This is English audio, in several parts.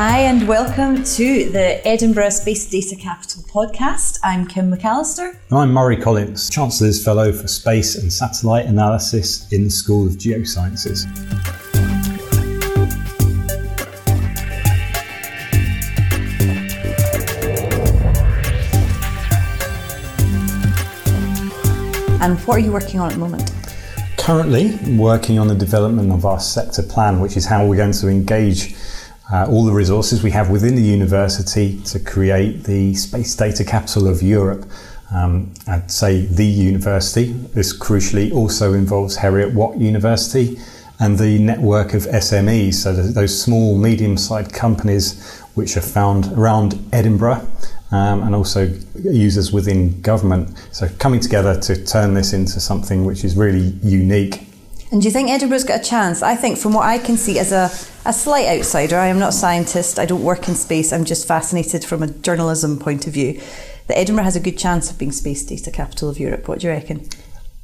Hi, and welcome to the Edinburgh Space Data Capital podcast. I'm Kim McAllister. And I'm Murray Collins, Chancellor's Fellow for Space and Satellite Analysis in the School of Geosciences. And what are you working on at the moment? Currently, working on the development of our sector plan, which is how we're going to engage uh, all the resources we have within the university to create the space data capital of Europe. Um, I'd say the university. This crucially also involves Heriot Watt University and the network of SMEs, so those small, medium sized companies which are found around Edinburgh um, and also users within government. So coming together to turn this into something which is really unique. And do you think Edinburgh's got a chance? I think, from what I can see, as a, a slight outsider, I am not a scientist, I don't work in space, I'm just fascinated from a journalism point of view, that Edinburgh has a good chance of being space data capital of Europe. What do you reckon?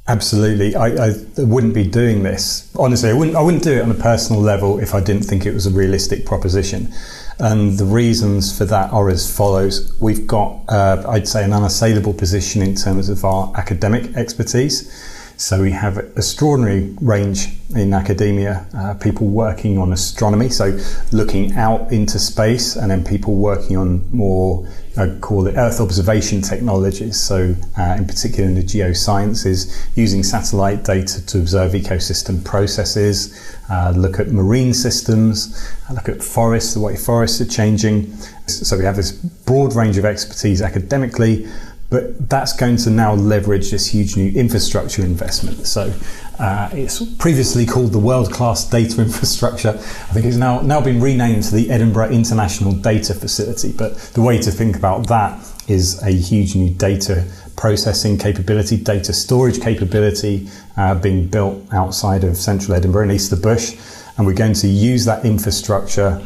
Absolutely, I, I, wouldn't be doing this. Honestly, I wouldn't. I wouldn't do it on a personal level if I didn't think it was a realistic proposition. And the reasons for that are as follows: We've got, uh, I'd say, an unassailable position in terms of our academic expertise. So we have extraordinary range in academia, uh, people working on astronomy, so looking out into space, and then people working on more, I call it Earth observation technologies. So uh, in particular in the geosciences, using satellite data to observe ecosystem processes, uh, look at marine systems, look at forests, the way forests are changing. So we have this broad range of expertise academically, but that's going to now leverage this huge new infrastructure investment. So uh, it's previously called the World Class Data Infrastructure. I think it's now, now been renamed to the Edinburgh International Data Facility. But the way to think about that is a huge new data processing capability, data storage capability uh, being built outside of central Edinburgh and east of the Bush. And we're going to use that infrastructure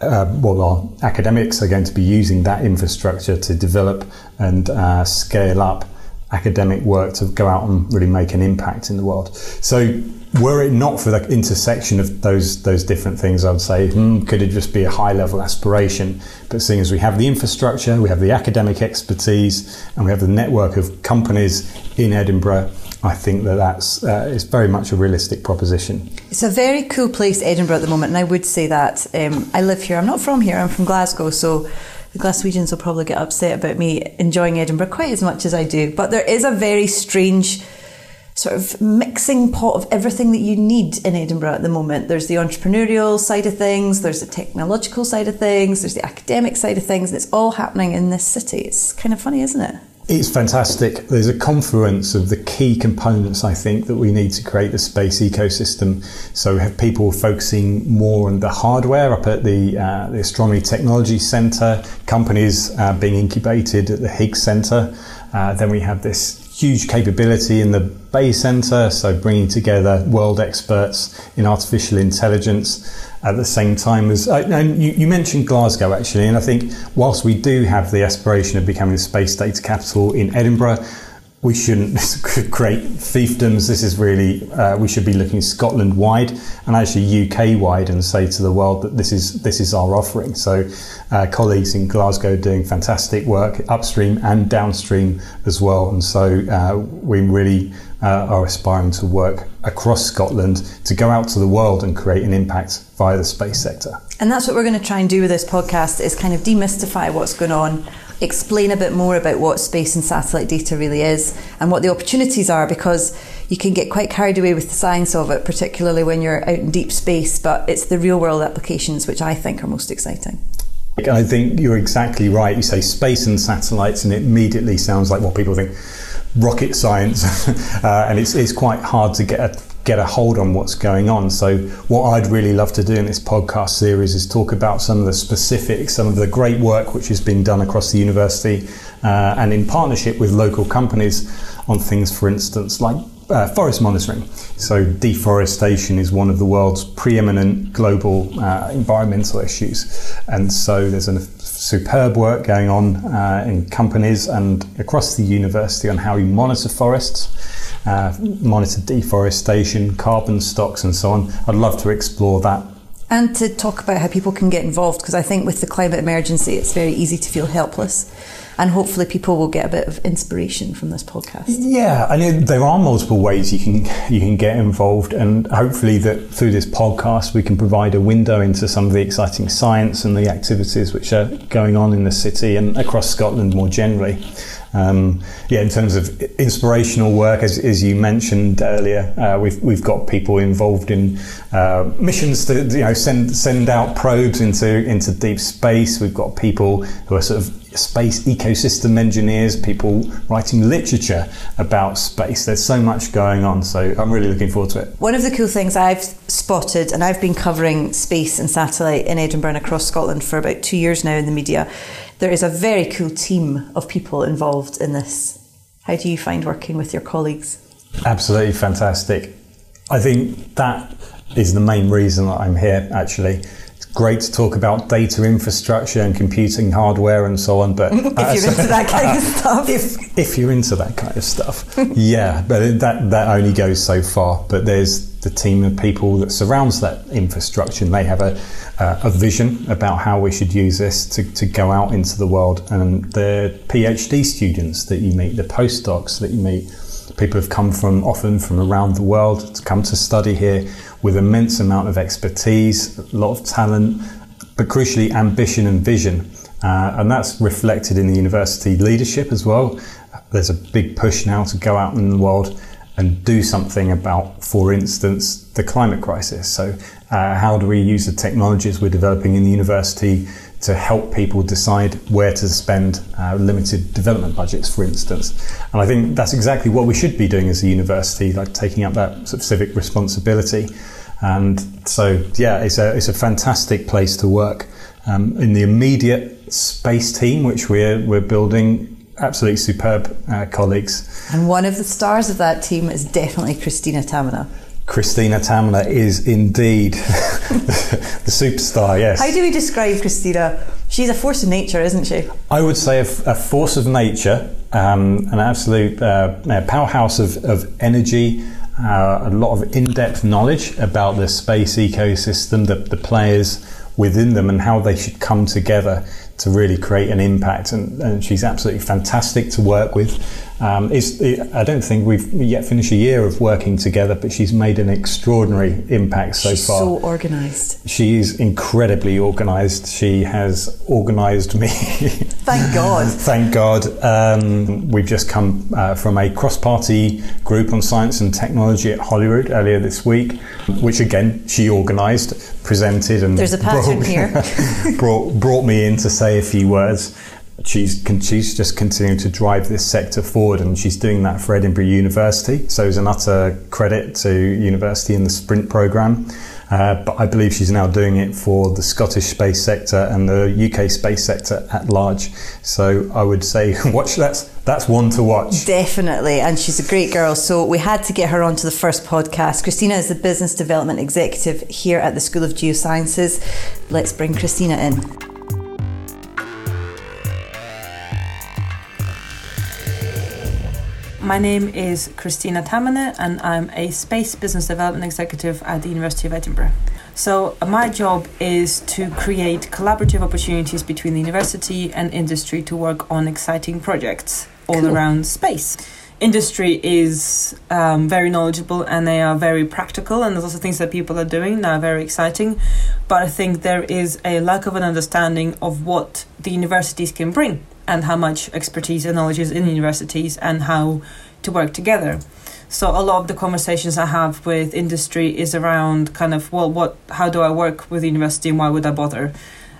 uh, well, our academics are going to be using that infrastructure to develop and uh, scale up academic work to go out and really make an impact in the world. So, were it not for the intersection of those those different things, I would say, hmm, could it just be a high level aspiration? But seeing as we have the infrastructure, we have the academic expertise, and we have the network of companies in Edinburgh I think that that's uh, it's very much a realistic proposition. It's a very cool place, Edinburgh, at the moment, and I would say that um, I live here. I'm not from here. I'm from Glasgow, so the Glaswegians will probably get upset about me enjoying Edinburgh quite as much as I do. But there is a very strange sort of mixing pot of everything that you need in Edinburgh at the moment. There's the entrepreneurial side of things, there's the technological side of things, there's the academic side of things, and it's all happening in this city. It's kind of funny, isn't it? It's fantastic. There's a confluence of the key components, I think, that we need to create the space ecosystem. So we have people focusing more on the hardware up at the, uh, the Astronomy Technology Centre, companies uh, being incubated at the Higgs Centre. Uh, then we have this huge capability in the Bayes Centre, so bringing together world experts in artificial intelligence at the same time as. Uh, and you, you, mentioned Glasgow actually, and I think whilst we do have the aspiration of becoming the space data capital in Edinburgh, we shouldn't create fiefdoms. This is really uh, we should be looking Scotland wide and actually UK wide and say to the world that this is this is our offering. So, uh, colleagues in Glasgow doing fantastic work upstream and downstream as well, and so uh, we really uh, are aspiring to work across Scotland to go out to the world and create an impact via the space sector. And that's what we're going to try and do with this podcast is kind of demystify what's going on explain a bit more about what space and satellite data really is and what the opportunities are because you can get quite carried away with the science of it, particularly when you're out in deep space, but it's the real world applications which I think are most exciting. I think you're exactly right. You say space and satellites, and it immediately sounds like what people think rocket science, uh, and it's, it's quite hard to get a get a hold on what's going on. So, what I'd really love to do in this podcast series is talk about some of the specifics, some of the great work which has been done across the university uh, and in partnership with local companies on things, for instance, like uh, forest monitoring. So, deforestation is one of the world's preeminent global uh, environmental issues. And so, there's a superb work going on uh, in companies and across the university on how you monitor forests uh, monitor deforestation, carbon stocks, and so on. I'd love to explore that and to talk about how people can get involved because I think with the climate emergency, it's very easy to feel helpless. And hopefully, people will get a bit of inspiration from this podcast. Yeah, I know there are multiple ways you can you can get involved, and hopefully that through this podcast we can provide a window into some of the exciting science and the activities which are going on in the city and across Scotland more generally. Um, yeah, in terms of inspirational work, as, as you mentioned earlier, uh, we've we've got people involved in uh, missions to you know send send out probes into into deep space. We've got people who are sort of space ecosystem engineers, people writing literature about space. There's so much going on, so I'm really looking forward to it. One of the cool things I've spotted, and I've been covering space and satellite in Edinburgh and across Scotland for about two years now in the media, there is a very cool team of people involved in this. How do you find working with your colleagues? Absolutely fantastic. I think that is the main reason that I'm here, actually. Great to talk about data infrastructure and computing hardware and so on, but if you're into that kind of stuff. If, if you're into that kind of stuff, yeah, but that, that only goes so far. But there's the team of people that surrounds that infrastructure, and they have a, uh, a vision about how we should use this to, to go out into the world. And the PhD students that you meet, the postdocs that you meet, people have come from often from around the world to come to study here with immense amount of expertise, a lot of talent, but crucially ambition and vision. Uh, and that's reflected in the university leadership as well. There's a big push now to go out in the world and do something about, for instance, the climate crisis. So, uh, how do we use the technologies we're developing in the university to help people decide where to spend uh, limited development budgets, for instance? And I think that's exactly what we should be doing as a university, like taking up that sort of civic responsibility. And so, yeah, it's a, it's a fantastic place to work. Um, in the immediate space team, which we're, we're building, absolutely superb uh, colleagues. And one of the stars of that team is definitely Christina Tamminer. Christina Tamler is indeed the superstar, yes. How do we describe Christina? She's a force of nature, isn't she? I would say a, a force of nature, um, an absolute uh, powerhouse of, of energy, uh, a lot of in depth knowledge about the space ecosystem, the, the players within them, and how they should come together to really create an impact. And, and she's absolutely fantastic to work with. Um, it, I don't think we've yet finished a year of working together, but she's made an extraordinary impact so far. she's far. So organised. She is incredibly organised. She has organised me. Thank God. Thank God. Um, we've just come uh, from a cross-party group on science and technology at Holyrood earlier this week, which again she organised, presented, and there's a pattern brought, here. brought brought me in to say a few words she's she's just continuing to drive this sector forward, and she's doing that for Edinburgh University. So it's an utter credit to university and the Sprint program. Uh, but I believe she's now doing it for the Scottish space sector and the UK space sector at large. So I would say watch that's that's one to watch. Definitely, and she's a great girl. So we had to get her onto the first podcast. Christina is the business development executive here at the School of Geosciences. Let's bring Christina in. My name is Christina Tamminer, and I'm a Space Business Development Executive at the University of Edinburgh. So, uh, my job is to create collaborative opportunities between the university and industry to work on exciting projects all cool. around space. Industry is um, very knowledgeable and they are very practical, and there's also things that people are doing that are very exciting. But I think there is a lack of an understanding of what the universities can bring and how much expertise and knowledge is in universities and how to work together. So a lot of the conversations I have with industry is around kind of well what how do I work with the university and why would I bother?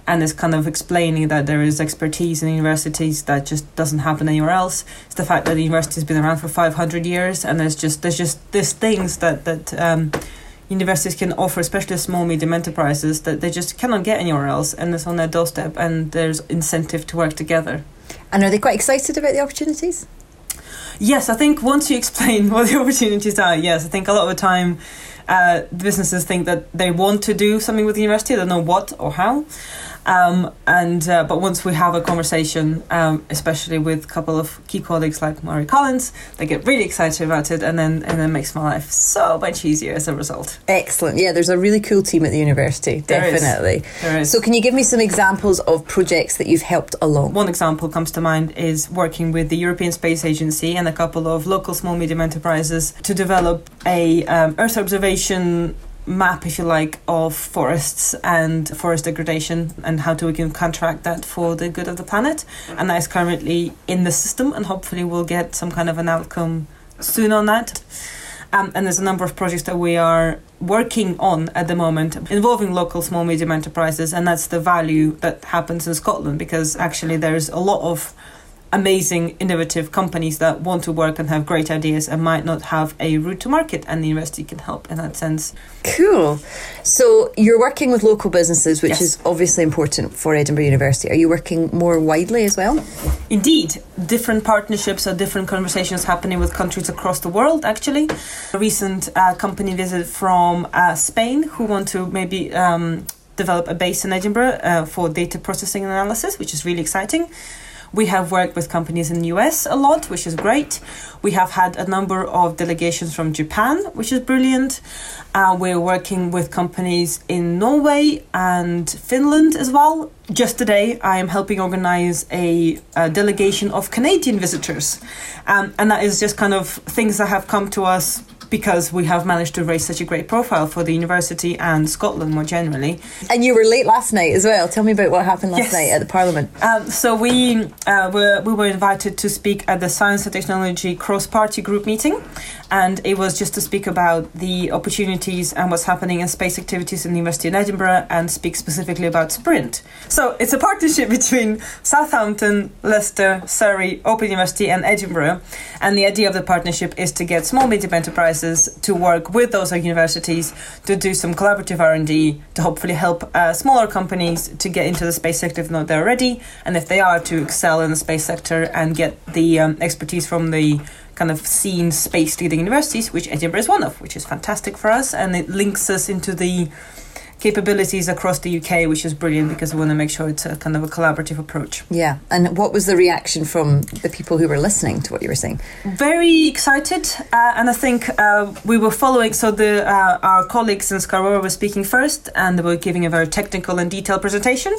And it's kind of explaining that there is expertise in universities that just doesn't happen anywhere else. It's the fact that the university has been around for five hundred years and there's just there's just there's things that that um, universities can offer, especially small medium enterprises, that they just cannot get anywhere else, and it's on their doorstep, and there's incentive to work together. And are they quite excited about the opportunities? Yes, I think once you explain what the opportunities are, yes, I think a lot of the time uh, businesses think that they want to do something with the university, they don't know what or how. Um, and uh, but once we have a conversation, um, especially with a couple of key colleagues like Murray Collins, they get really excited about it, and then and then makes my life so much easier as a result. Excellent. Yeah, there's a really cool team at the university. There is. Definitely. There is. So, can you give me some examples of projects that you've helped along? One example comes to mind is working with the European Space Agency and a couple of local small medium enterprises to develop a um, Earth observation map, if you like, of forests and forest degradation and how to we can contract that for the good of the planet. And that is currently in the system, and hopefully we'll get some kind of an outcome soon on that. Um, and there's a number of projects that we are working on at the moment involving local small medium enterprises and that's the value that happens in Scotland because actually there's a lot of amazing innovative companies that want to work and have great ideas and might not have a route to market and the university can help in that sense Cool. So, you're working with local businesses, which Yes. is obviously important for Edinburgh University. Are you working more widely as well? Indeed, different partnerships or different conversations happening with countries across the world. Actually, a recent uh, company visit from uh, Spain who want to maybe um, develop a base in Edinburgh uh, for data processing and analysis, which is really exciting. We have worked with companies in the US a lot, which is great. We have had a number of delegations from Japan, which is brilliant. Uh, we're working with companies in Norway and Finland as well. Just today, I am helping organize a, a delegation of Canadian visitors. Um, and that is just kind of things that have come to us because we have managed to raise such a great profile for the university and Scotland more generally. And you were late last night as well. Tell me about what happened last Yes. night at the Parliament. Um, so we uh, were we were invited to speak at the Science and Technology Cross Party Group meeting, and it was just to speak about the opportunities and what's happening in space activities in the University in Edinburgh, and speak specifically about Sprint. So it's a partnership between Southampton, Leicester, Surrey, Open University, and Edinburgh, and the idea of the partnership is to get small medium enterprises to work with those universities to do some collaborative R&D to hopefully help uh, smaller companies to get into the space sector if not they're ready. And if they are to excel in the space sector and get the um, expertise from the kind of seen space leading universities which Edinburgh is one of which is fantastic for us and it links us into the capabilities across the UK which is brilliant because we want to make sure it's a kind of a collaborative approach Yeah. And what was the reaction from the people who were listening to what you were saying? very excited uh, and i think uh, we were following so the uh, our colleagues in scarborough were speaking first and they were giving a very technical and detailed presentation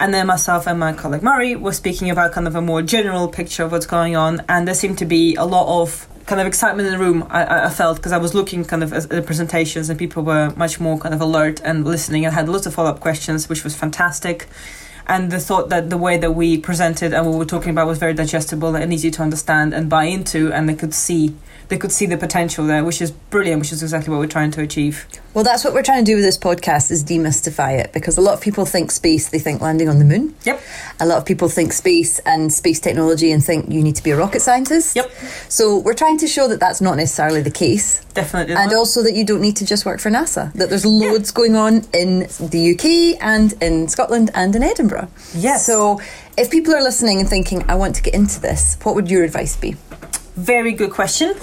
and then myself and my colleague murray were speaking about kind of a more general picture of what's going on and there seemed to be a lot of kind of excitement in the room i, I- felt because i was looking kind of at the presentations and people were much more kind of alert and listening and had lots of follow-up questions which was fantastic. And the thought that the way that we presented and what we were talking about was very digestible and easy to understand and buy into and they could see they could see the potential there which is brilliant which is exactly what we're trying to achieve Well, that's what we're trying to do with this podcast is demystify it because a lot of people think space, they think landing on the moon. yep A lot of people think space and space technology and think you need to be a rocket scientist. Yep. So we're trying to show that that's not necessarily the case. definitely And not. also that you don't need to just work for NASA, that there's loads going on in the UK and in Scotland and in Edinburgh. Yes. So if people are listening and thinking, I want to get into this, what would your advice be? Very good question.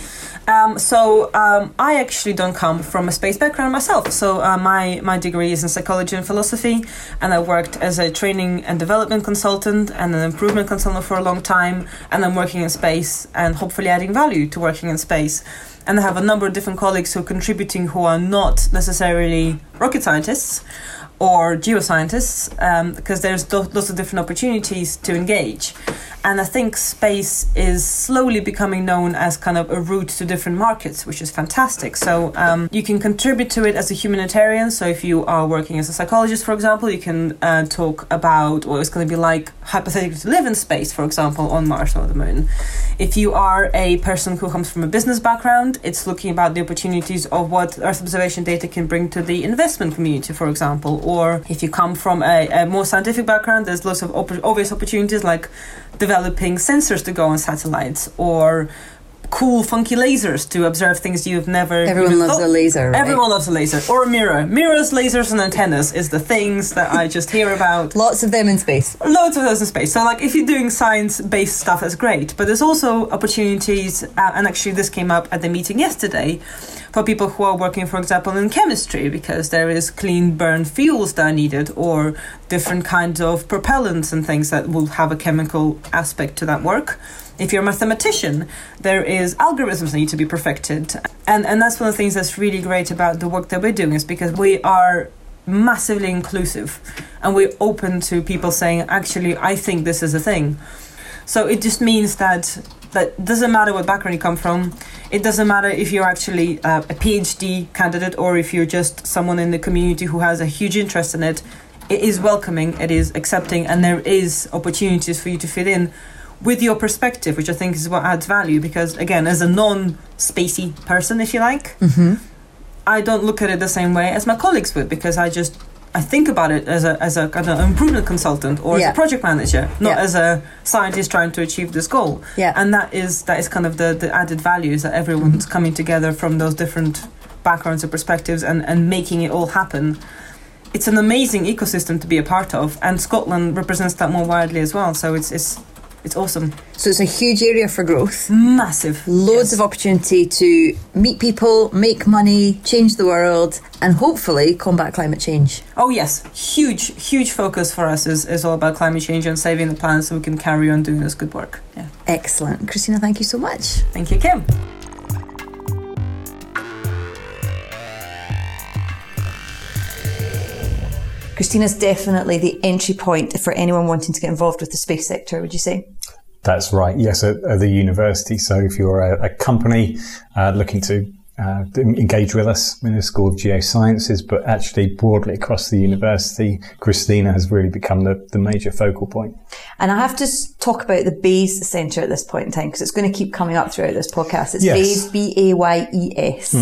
Um, so um, I actually don't come from a space background myself. So uh, my my degree is in psychology and philosophy, and I worked as a training and development consultant and an improvement consultant for a long time. And I'm working in space and hopefully adding value to working in space. And I have a number of different colleagues who are contributing who are not necessarily rocket scientists or geoscientists um, because there's lo- lots of different opportunities to engage. And I think space is slowly becoming known as kind of a route to different markets, which is fantastic. So um, you can contribute to it as a humanitarian. So if you are working as a psychologist, for example, you can uh, talk about what it's going to be like hypothetically to live in space, for example, on Mars or the Moon. If you are a person who comes from a business background, it's looking about the opportunities of what Earth observation data can bring to the investment community, for example. Or if you come from a, a more scientific background, there's lots of op- obvious opportunities like developing sensors to go on satellites or cool, funky lasers to observe things you've never. Everyone even loves a laser, right? Everyone loves a laser or a mirror. Mirrors, lasers, and antennas is the things that I just hear about. Lots of them in space. Loads of those in space. So, like, if you're doing science-based stuff, that's great. But there's also opportunities, uh, and actually, this came up at the meeting yesterday, for people who are working, for example, in chemistry, because there is clean burn fuels that are needed, or different kinds of propellants and things that will have a chemical aspect to that work. If you're a mathematician, there is algorithms that need to be perfected, and and that's one of the things that's really great about the work that we're doing is because we are massively inclusive and we're open to people saying actually i think this is a thing so it just means that that doesn't matter what background you come from. It doesn't matter if you're actually uh, a phd candidate or if you're just someone in the community who has a huge interest in it. It is welcoming it is accepting and there is opportunities for you to fit in with your perspective which i think is what adds value because again as a non-spacey person if you like I don't look at it the same way as my colleagues would because I just I think about it as a as a kind of improvement consultant or as a project manager, not Yeah. as a scientist trying to achieve this goal. Yeah. And that is that is kind of the, the added value is that everyone's mm-hmm. coming together from those different backgrounds and perspectives and, and making it all happen. It's an amazing ecosystem to be a part of and Scotland represents that more widely as well. So it's it's it's awesome. So it's a huge area for growth. Massive. Loads Yes. of opportunity to meet people, make money, change the world, and hopefully combat climate change. Oh yes, huge, huge focus for us is, is all about climate change and saving the planet so we can carry on doing this good work. Yeah. Excellent. Christina, thank you so much. Thank you, Kim. Christina's definitely the entry point for anyone wanting to get involved with the space sector, would you say? That's right. Yes, at, at the university. So if you're a, a company uh, looking to uh, engage with us in the School of Geosciences, but actually broadly across the university, Christina has really become the, the major focal point. And I have to talk about the Bayes Centre at this point in time because it's going to keep coming up throughout this podcast. It's Yes. Bayes, B A Y E S.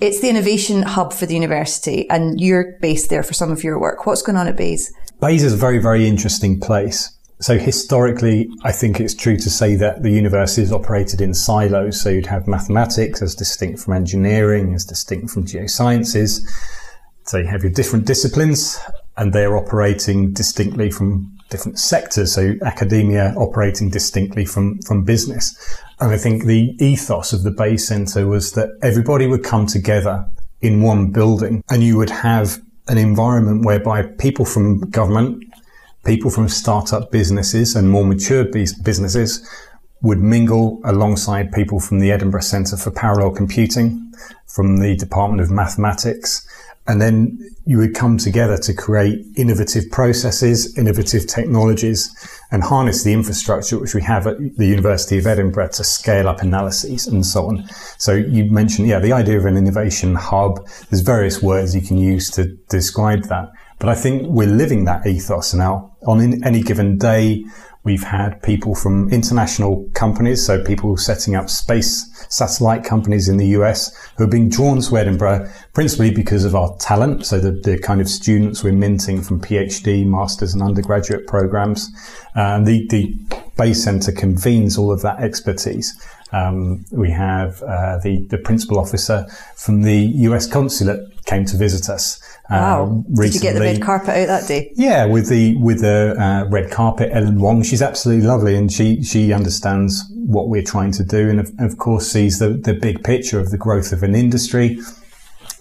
It's the innovation hub for the university, and you're based there for some of your work. What's going on at Bayes? Bayes is a very, very interesting place. So historically, I think it's true to say that the university is operated in silos. So you'd have mathematics as distinct from engineering, as distinct from geosciences. So you have your different disciplines and they're operating distinctly from different sectors. So academia operating distinctly from, from business. And I think the ethos of the Bayes Centre was that everybody would come together in one building and you would have an environment whereby people from government, people from startup businesses and more mature businesses would mingle alongside people from the Edinburgh Centre for Parallel Computing, from the Department of Mathematics, and then you would come together to create innovative processes, innovative technologies, and harness the infrastructure which we have at the University of Edinburgh to scale up analyses and so on. So you mentioned, yeah, the idea of an innovation hub. There's various words you can use to describe that. But I think we're living that ethos now. On any given day, we've had people from international companies, so people setting up space satellite companies in the US who are being drawn to Edinburgh principally because of our talent. So the, the kind of students we're minting from PhD, masters and undergraduate programs. Um, the, the Bayes Centre convenes all of that expertise. Um, we have uh, the, the principal officer from the US consulate came to visit us. Wow. Uh, Did you get the red carpet out that day? Yeah, with the with the uh, red carpet, Ellen Wong. She's absolutely lovely, and she she understands what we're trying to do, and of, of course sees the the big picture of the growth of an industry.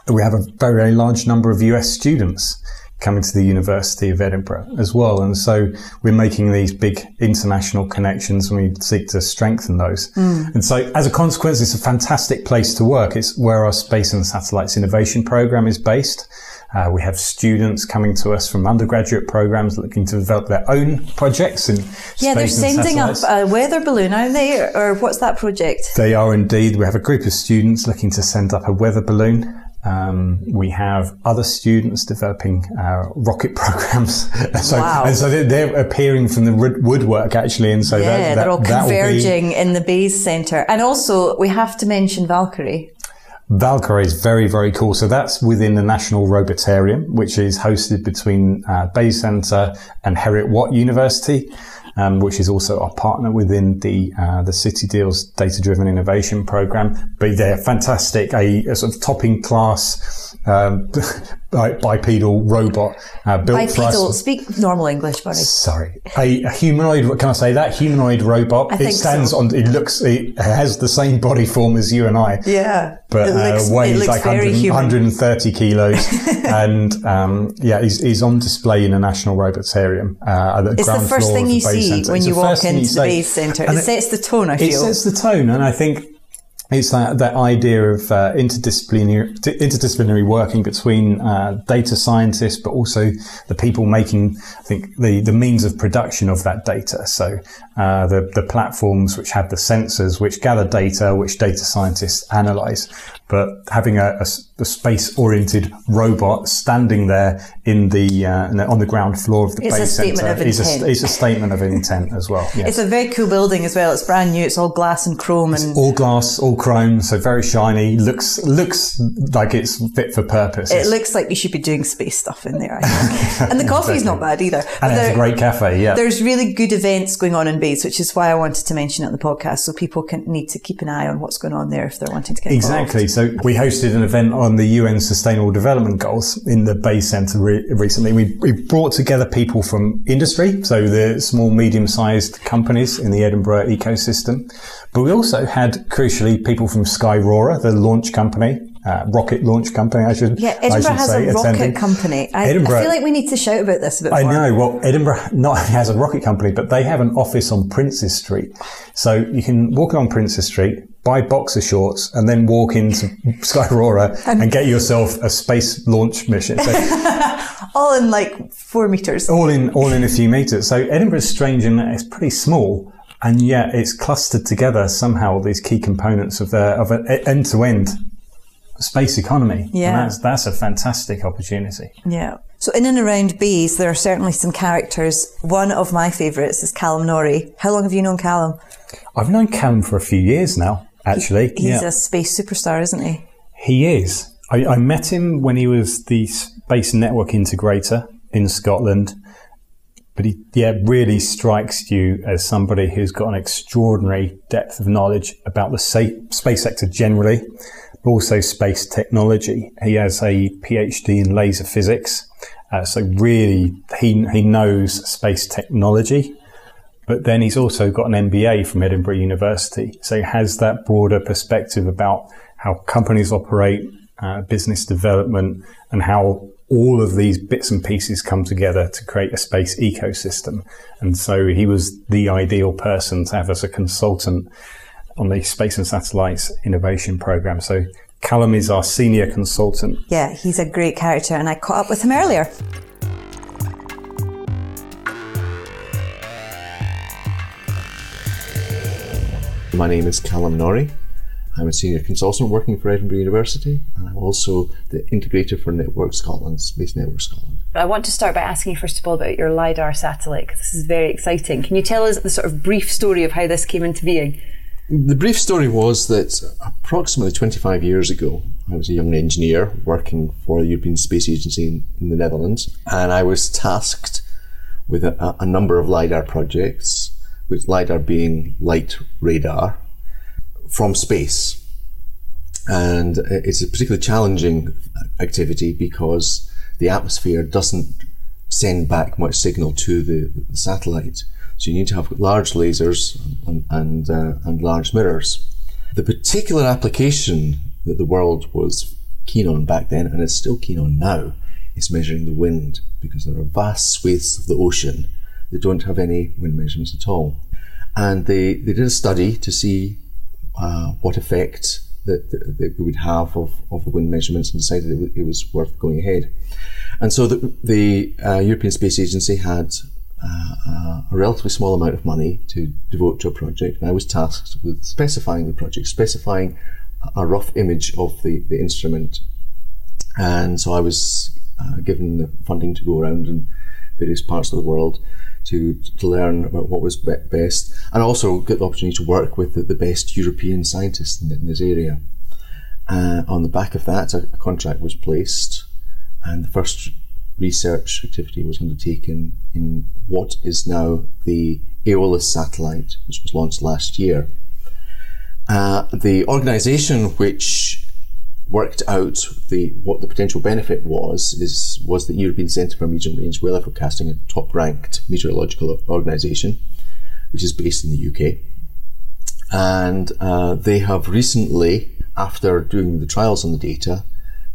We have a very, very large number of US students coming to the University of Edinburgh as well, and so we're making these big international connections, and we seek to strengthen those. And so, as a consequence, it's a fantastic place to work. It's where our Space and Satellites Innovation Program is based. Uh, we have students coming to us from undergraduate programs looking to develop their own projects in Yeah, they're sending up a weather balloon, aren't they? Or what's that project? They are indeed. We have a group of students looking to send up a weather balloon. Um, we have other students developing uh, rocket programs. so, Wow. And so they're, they're appearing from the woodwork actually, and so yeah, that, that, they're all will be- converging in the Bayes Centre. And also, we have to mention Valkyrie. Valkyrie is very, very cool. So that's within the National Robotarium, which is hosted between uh, Bayes Centre and Heriot Watt University. Um, which is also our partner within the uh, the City Deals Data Driven Innovation Program. But they're fantastic, a, a sort of topping class um, bipedal robot uh, built Bipedal. Speak normal English, Barney. Sorry, a, a humanoid. Can I say that humanoid robot? I it stands so. on. It looks. It has the same body form as you and I. Yeah, But it looks, uh, weighs like very 100, 130 kilos, and um, yeah, he's, he's on display in a National Robotarium. Uh, at the It's the first thing you Bay see Centre. when It's you walk into you the say. centre. And It sets the tone, I It sets the tone, and I think it's that, that idea of uh, interdisciplinary interdisciplinary working between uh, data scientists, but also the people making, I think, the, the means of production of that data. So uh, the the platforms which have the sensors which gather data, which data scientists analyze. But having a, a, space oriented robot standing there in the, uh, on the ground floor of the It's Bayes Centre is a, is a statement of intent as well. Yes. It's a very cool building as well. It's brand new. It's all glass and chrome and all glass, all chrome, so very shiny. Looks looks like it's fit for purpose. it looks like you should be doing space stuff in there. I think. and the coffee's not bad either. and it has a great cafe. Yeah, There's really good events going on in Which is why I wanted to mention it on the podcast, so people can need to keep an eye on what's going on there if they're wanting to get involved. Exactly. So we hosted an event on the UN Sustainable Development Goals in the Bayes Centre re- recently. We, we brought together people from industry, so the small, medium-sized companies in the Edinburgh ecosystem, but we also had crucially people from Skyrora, the launch company. Uh, rocket launch company, I should. Yeah, Edinburgh should has say, a rocket company. I, I feel like we need to shout about this a bit I more. know. Well, Edinburgh not only has a rocket company, but they have an office on Princes Street. So you can walk along Princes Street, buy boxer shorts, and then walk into Skyrora and get yourself a space launch mission. So All in like four meters. all in all in a few meters. So Edinburgh's strange in that it's pretty small, and yet it's clustered together somehow. These key components of the of an end to end space economy. Yeah. and that's that's a fantastic opportunity. Yeah. So in and around Bayes, there are certainly some characters. One of my favourites is Callum Norrie. How long have you known Callum? I've known Callum for a few years now. Actually, He's yeah. a space superstar, isn't he? He is. I, I met him when he was the space network integrator in Scotland. But he, yeah, really strikes you as somebody who's got an extraordinary depth of knowledge about the space sector generally, but also space technology. He has a PhD in laser physics. Uh, so really, he, he knows space technology. But then he's also got an MBA from Edinburgh University. So he has that broader perspective about how companies operate, uh, business development, and how all of these bits and pieces come together to create a space ecosystem. And so he was the ideal person to have as a consultant on the Space and Satellites Innovation Program. So Callum is our senior consultant Yeah, he's a great character, and I caught up with him earlier. My name is Callum Norrie. I'm a senior consultant working for Edinburgh University, and I'm also the integrator for Network Scotland, Space Network Scotland. I want to start by asking you first of all about your LiDAR satellite, because this is very exciting. Can you tell us the sort of brief story of how this came into being? The brief story was that approximately 25 years ago, I was a young engineer working for the European Space Agency in, in the Netherlands, and I was tasked with a, a number of LiDAR projects, with LiDAR being light radar from space. And it's a particularly challenging activity because the atmosphere doesn't send back much signal to the, the satellite. So you need to have large lasers and, and, uh, and large mirrors. The particular application that the world was keen on back then, and is still keen on now, is measuring the wind because there are vast swathes of the ocean that don't have any wind measurements at all. And they, they did a study to see uh, what effect that, that, that we would have of, of the wind measurements and decided it, w- it was worth going ahead. And so the, the uh, European Space Agency had a relatively small amount of money to devote to a project, and I was tasked with specifying the project, specifying a rough image of the, the instrument. And so I was uh, given the funding to go around in various parts of the world to, to learn about what was be- best, and also get the opportunity to work with the, the best European scientists in, in this area. Uh, on the back of that, a, a contract was placed, and the first research activity was undertaken in what is now the Aeolus satellite, which was launched last year. Uh, the organisation which worked out the what the potential benefit was is was the European Centre for Medium Range Weather Forecasting, a top-ranked meteorological organisation, which is based in the UK, and uh, they have recently, after doing the trials on the data,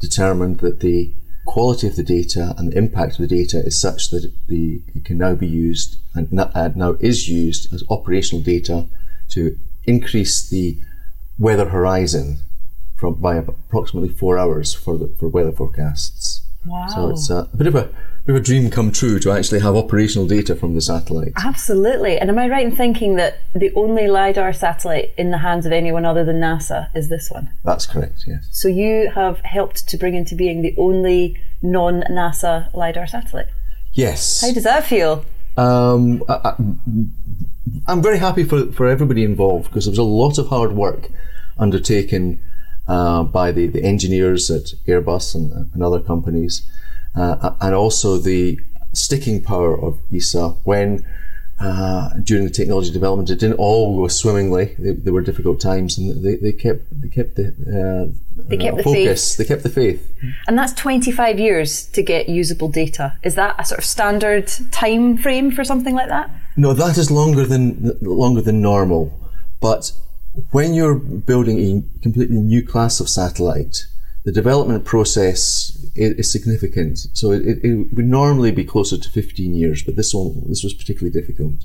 determined that the quality of the data and the impact of the data is such that the, it can now be used and uh, now is used as operational data to increase the weather horizon from by approximately four hours for the for weather forecasts. Wow! So it's a, bit of a bit of a dream come true to actually have operational data from the satellite. Absolutely. And am I right in thinking that the only lidar satellite in the hands of anyone other than NASA is this one? That's correct. Yes. So you have helped to bring into being the only non-NASA lidar satellite. Yes. How does that feel? Um, I, am very happy for, for everybody involved because there was a lot of hard work undertaken uh, by the, the engineers at Airbus and, and other companies, uh, and also the sticking power of ESA when uh, during the technology development it didn't all go swimmingly. They, there were difficult times, and they, they kept they kept the uh, they kept the focus. Faith. They kept the faith. And that's twenty five years to get usable data. Is that a sort of standard time frame for something like that? No, that is longer than longer than normal, but when you're building a completely new class of satellite, the development process is, is significant. So it, it, would normally be closer to 15 years, but this one this was particularly difficult.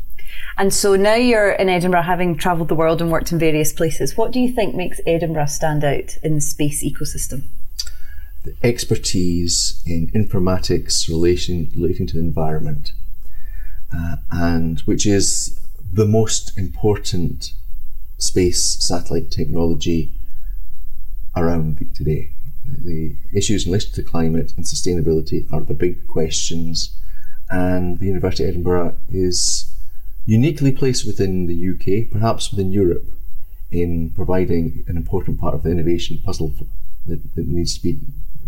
And so now you're in Edinburgh, having travelled the world and worked in various places. What do you think makes Edinburgh stand out in the space ecosystem? The expertise in informatics relation, relating to the environment, uh, and which is the most important space satellite technology around today. The issues in relation to climate and sustainability are the big questions, and the University of Edinburgh is uniquely placed within the UK, perhaps within Europe, in providing an important part of the innovation puzzle that, that needs to be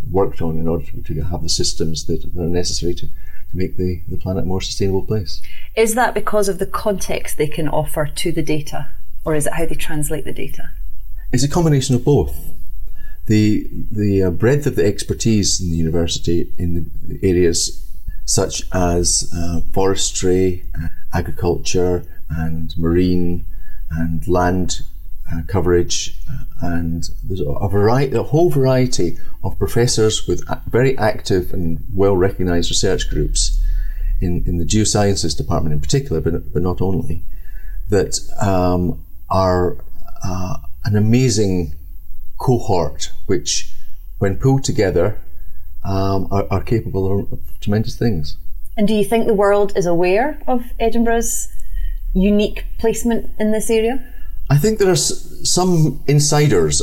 worked on in order to, have the systems that, that are necessary to, to make the, the planet a more sustainable place. Is that because of the context they can offer to the data? Or is it how they translate the data? It's a combination of both. The the uh, breadth of the expertise in the university in the areas such as uh, forestry, uh, agriculture, and marine, and land uh, coverage, uh, and there's a variety, a whole variety of professors with very active and well recognised research groups in, in the geosciences department in particular, but, but not only, that um, are uh, an amazing cohort which, when pulled together, um, are, are, capable of tremendous things. And do you think the world is aware of Edinburgh's unique placement in this area? I think there are s- some insiders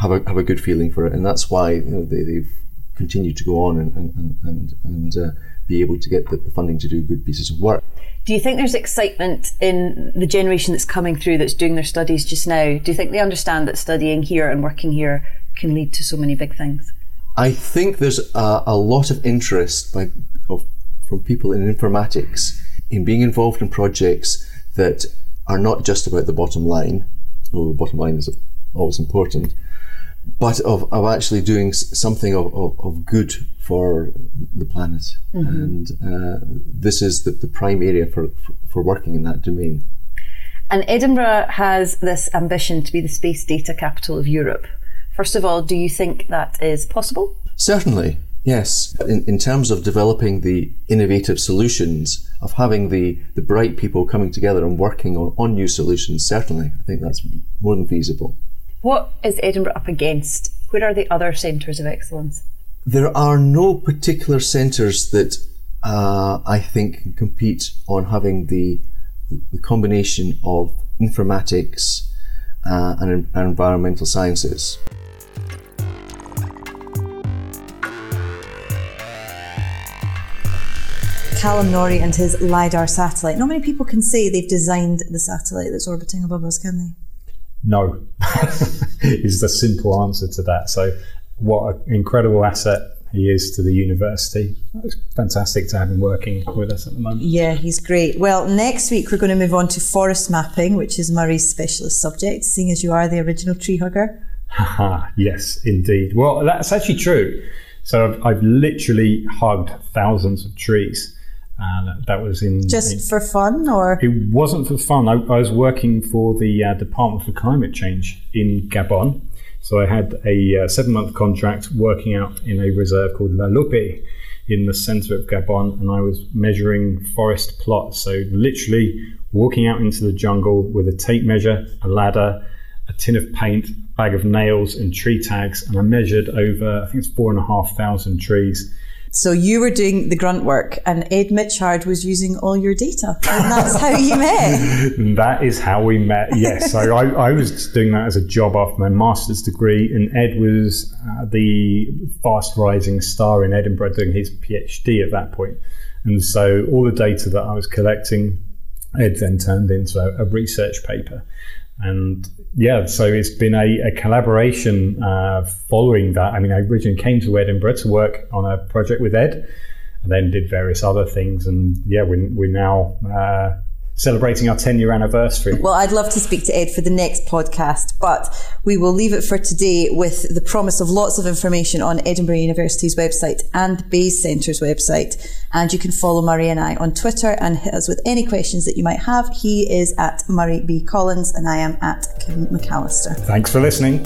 have a, have a good feeling for it, and that's why you know, they, have continued to go on and, and, and, and uh, be able to get the, the funding to do good pieces of work. Do you think there's excitement in the generation that's coming through that's doing their studies just now? Do you think they understand that studying here and working here can lead to so many big things? I think there's a, a lot of interest by, of, from people in informatics in being involved in projects that are not just about the bottom line, although the bottom line is always important, but of, of actually doing something of, of, of good for the planet. Mm-hmm. And uh, this is the, the prime area for, for, for working in that domain. And Edinburgh has this ambition to be the space data capital of Europe. First of all, do you think that is possible? Certainly, yes. In, in terms of developing the innovative solutions, of having the, the bright people coming together and working on, on new solutions, certainly, I think that's more than feasible. What is Edinburgh up against? Where are the other centres of excellence? There are no particular centres that uh, I think can compete on having the, the combination of informatics uh, and, and environmental sciences. Callum Norrie and his LIDAR satellite. Not many people can say they've designed the satellite that's orbiting above us, can they? No is the simple answer to that. So, what an incredible asset he is to the university. It's fantastic to have him working with us at the moment. Yeah, he's great. Well, next week we're going to move on to forest mapping, which is Murray's specialist subject, seeing as you are the original tree hugger. Haha, yes, indeed. Well, that's actually true. So I've, I've literally hugged thousands of trees. Uh, that was in just in, for fun, or it wasn't for fun. I, I was working for the uh, Department for Climate Change in Gabon, so I had a uh, seven-month contract working out in a reserve called La Lopé in the centre of Gabon, and I was measuring forest plots. So literally walking out into the jungle with a tape measure, a ladder, a tin of paint, bag of nails, and tree tags, and I measured over I think it's four and a half thousand trees so you were doing the grunt work, and Ed Mitchard was using all your data, and that's how you met. that is how we met. Yes, so I, I, was doing that as a job after my master's degree, and Ed was uh, the fast rising star in Edinburgh doing his PhD at that point. And so all the data that I was collecting, Ed then turned into a, a research paper. And yeah, so it's been a, a collaboration uh, following that. I mean, I originally came to Edinburgh to work on a project with Ed, and then did various other things. And yeah, we, we're now uh, celebrating our 10 year anniversary. Well, I'd love to speak to Ed for the next podcast, but we will leave it for today with the promise of lots of information on Edinburgh University's website and the Bayes Centre's website. And you can follow Murray and I on Twitter and hit us with any questions that you might have. He is at Murray B. Collins and I am at Kim McAllister. Thanks for listening.